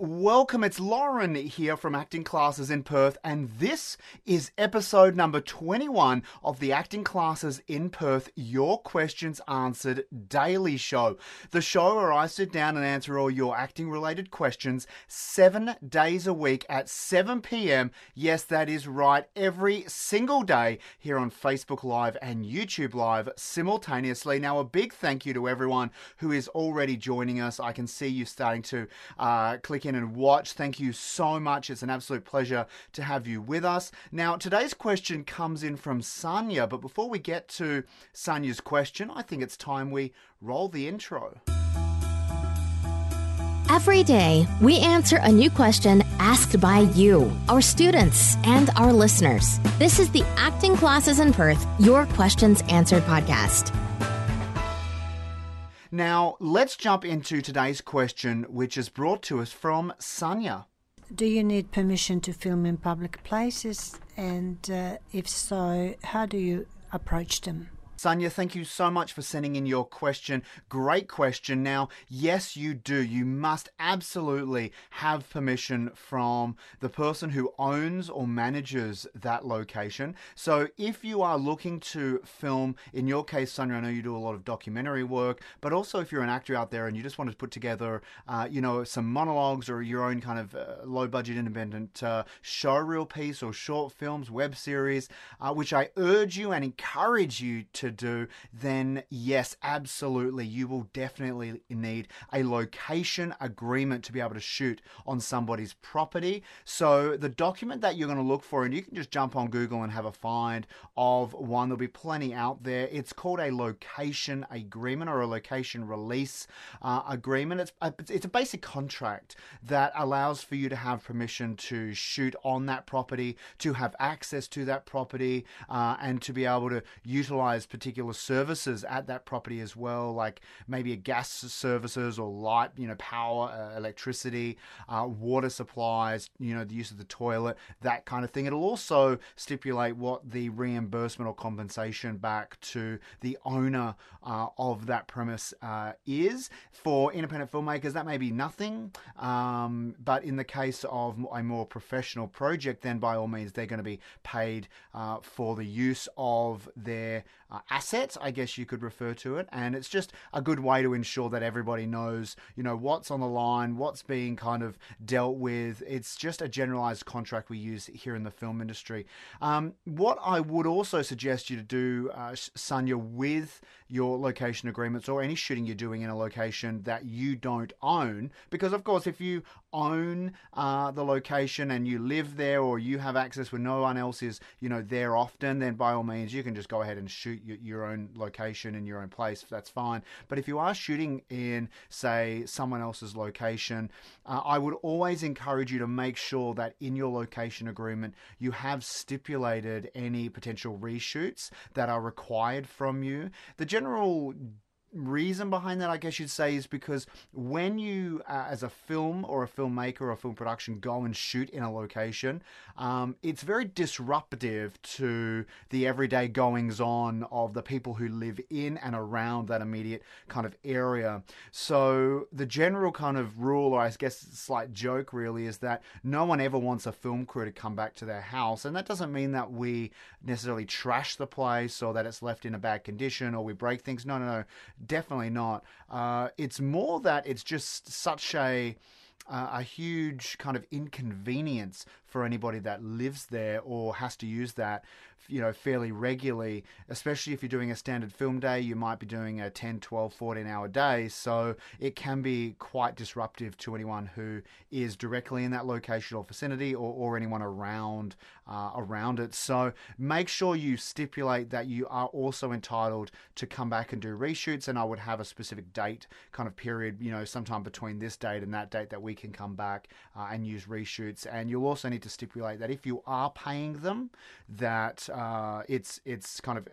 Welcome, it's Lauren here from Acting Classes in Perth, and this is episode number 21 of the Acting Classes in Perth Your Questions Answered Daily Show. The show where I sit down and answer all your acting related questions seven days a week at 7 pm. Yes, that is right, every single day here on Facebook Live and YouTube Live simultaneously. Now, a big thank you to everyone who is already joining us. I can see you starting to uh, click in and watch. Thank you so much. It's an absolute pleasure to have you with us. Now, today's question comes in from Sanya, but before we get to Sanya's question, I think it's time we roll the intro. Every day, we answer a new question asked by you, our students, and our listeners. This is the Acting Classes in Perth Your Questions Answered podcast. Now, let's jump into today's question, which is brought to us from Sanya. Do you need permission to film in public places? And uh, if so, how do you approach them? Sanya, thank you so much for sending in your question. Great question. Now, yes, you do. You must absolutely have permission from the person who owns or manages that location. So, if you are looking to film, in your case, Sanya, I know you do a lot of documentary work, but also if you're an actor out there and you just want to put together, uh, you know, some monologues or your own kind of uh, low budget independent uh, showreel piece or short films, web series, uh, which I urge you and encourage you to do, then yes, absolutely, you will definitely need a location agreement to be able to shoot on somebody's property. So the document that you're going to look for, and you can just jump on Google and have a find of one. There'll be plenty out there. It's called a location agreement or a location release uh, agreement. It's a, it's a basic contract that allows for you to have permission to shoot on that property, to have access to that property, uh, and to be able to utilize particular services at that property as well, like maybe a gas services or light, you know, power, uh, electricity, uh, water supplies, you know, the use of the toilet, that kind of thing. It'll also stipulate what the reimbursement or compensation back to the owner uh, of that premise uh, is. For independent filmmakers, that may be nothing, um, but in the case of a more professional project, then by all means, they're going to be paid uh, for the use of their assets, I guess you could refer to it. And it's just a good way to ensure that everybody knows, you know, what's on the line, what's being kind of dealt with. It's just a generalized contract we use here in the film industry. Um, what I would also suggest you to do, uh, Sanya, with your location agreements or any shooting you're doing in a location that you don't own, because of course, if you own uh, the location and you live there or you have access where no one else is, you know, there often, then by all means you can just go ahead and shoot your, your own location in your own place. That's fine. But if you are shooting in, say, someone else's location, uh, I would always encourage you to make sure that in your location agreement you have stipulated any potential reshoots that are required from you. The general reason behind that, I guess you'd say, is because when you, uh, as a film or a filmmaker or a film production, go and shoot in a location, um, it's very disruptive to the everyday goings on of the people who live in and around that immediate kind of area. So the general kind of rule, or I guess slight joke, really, is that no one ever wants a film crew to come back to their house, and that doesn't mean that we necessarily trash the place or that it's left in a bad condition or we break things. No, no, no definitely not. Uh, it's more that it's just such a uh, a huge kind of inconvenience for anybody that lives there or has to use that you know fairly regularly especially if you're doing a standard film day you might be doing a 10 12 14 hour day. So it can be quite disruptive to anyone who is directly in that location or vicinity or, or anyone around uh, around it. So make sure you stipulate that you are also entitled to come back and do reshoots. And I would have a specific date kind of period you know sometime between this date and that date that we can come back uh, and use reshoots. And you'll also need to stipulate that if you are paying them that uh, it's it's kind of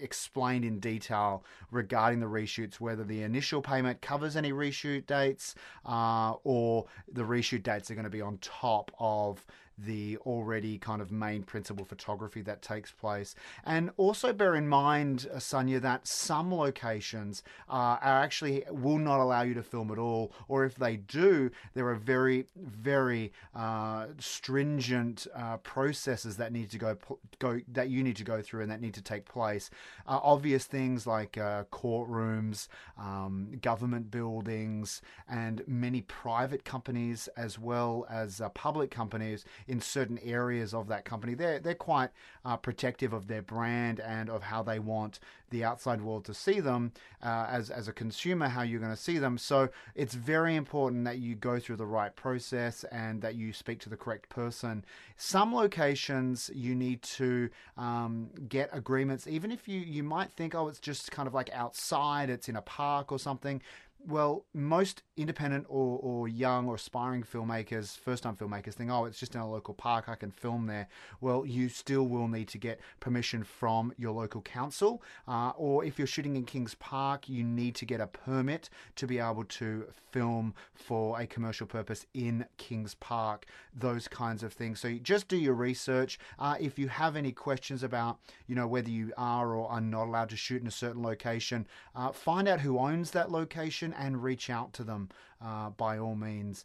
explained in detail regarding the reshoots, whether the initial payment covers any reshoot dates uh, or the reshoot dates are going to be on top of the already kind of main principal photography that takes place. And also bear in mind, uh, Sonia, that some locations uh, are actually will not allow you to film at all, or if they do, there are very, very uh, stringent uh, processes that need to go go that you need to go through and that need to take place. Uh, obvious things like uh, courtrooms, um, government buildings, and many private companies as well as public companies in certain areas of that company. They're they're quite uh, protective of their brand and of how they want the outside world to see them uh, as as a consumer, how you're going to see them. So it's very important that you go through the right process and that you speak to the correct person. Some locations you need to um, get agreements, even if you you might think, oh, it's just kind of like outside, it's in a park or something well, most independent or, or young or aspiring filmmakers, first time filmmakers, think, oh, it's just in a local park, I can film there. Well, you still will need to get permission from your local council. Uh, or if you're shooting in Kings Park, you need to get a permit to be able to film for a commercial purpose in Kings Park, those kinds of things. So just do your research. Uh, if you have any questions about, you know, whether you are or are not allowed to shoot in a certain location, uh, find out who owns that location and reach out to them uh, by all means.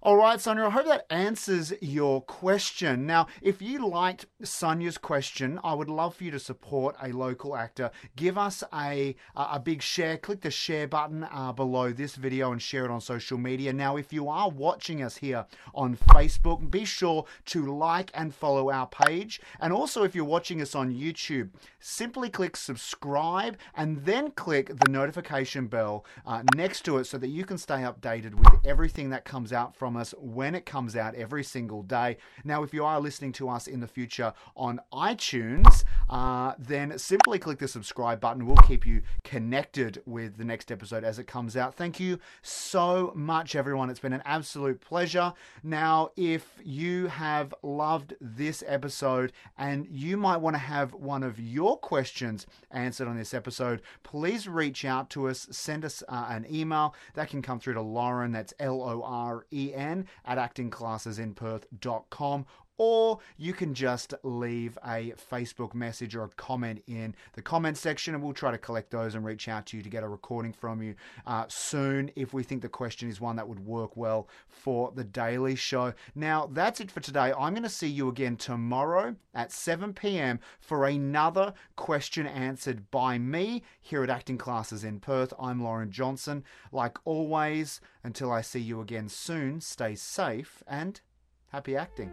All right, Sonia, I hope that answers your question. Now, if you liked Sonia's question, I would love for you to support a local actor. Give us a, a big share. Click the share button uh, below this video and share it on social media. Now, if you are watching us here on Facebook, be sure to like and follow our page. And also, if you're watching us on YouTube, simply click subscribe and then click the notification bell uh, next to it so that you can stay updated with everything that comes out from from us when it comes out every single day. Now, if you are listening to us in the future on iTunes, uh, then simply click the subscribe button. We'll keep you connected with the next episode as it comes out. Thank you so much, everyone. It's been an absolute pleasure. Now, if you have loved this episode and you might want to have one of your questions answered on this episode, please reach out to us. Send us uh, an email. That can come through to Lauren, That's L O R E N at actingclassesinperth.com or you can just leave a Facebook message or a comment in the comment section, and we'll try to collect those and reach out to you to get a recording from you uh, soon if we think the question is one that would work well for the daily show. Now, that's it for today. I'm going to see you again tomorrow at 7 p.m. for another question answered by me here at Acting Classes in Perth. I'm Lauren Johnson. Like always, until I see you again soon, stay safe and happy acting.